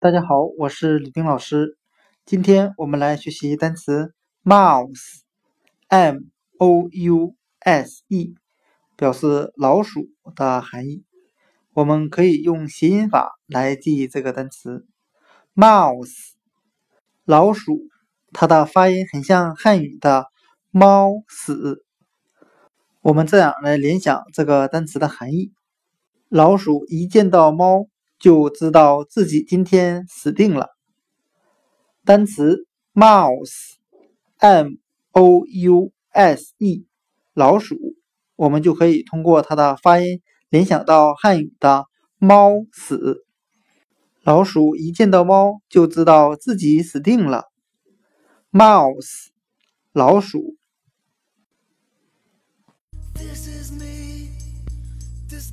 大家好，我是李冰老师。今天我们来学习单词 mouse，m o u s e，表示老鼠的含义。我们可以用谐音法来记忆这个单词 mouse，老鼠，它的发音很像汉语的猫死。我们这样来联想这个单词的含义：老鼠一见到猫。就知道自己今天死定了。单词 mouse，m o u s e，老鼠，我们就可以通过它的发音联想到汉语的猫死。老鼠一见到猫就知道自己死定了。mouse，老鼠。This is me. this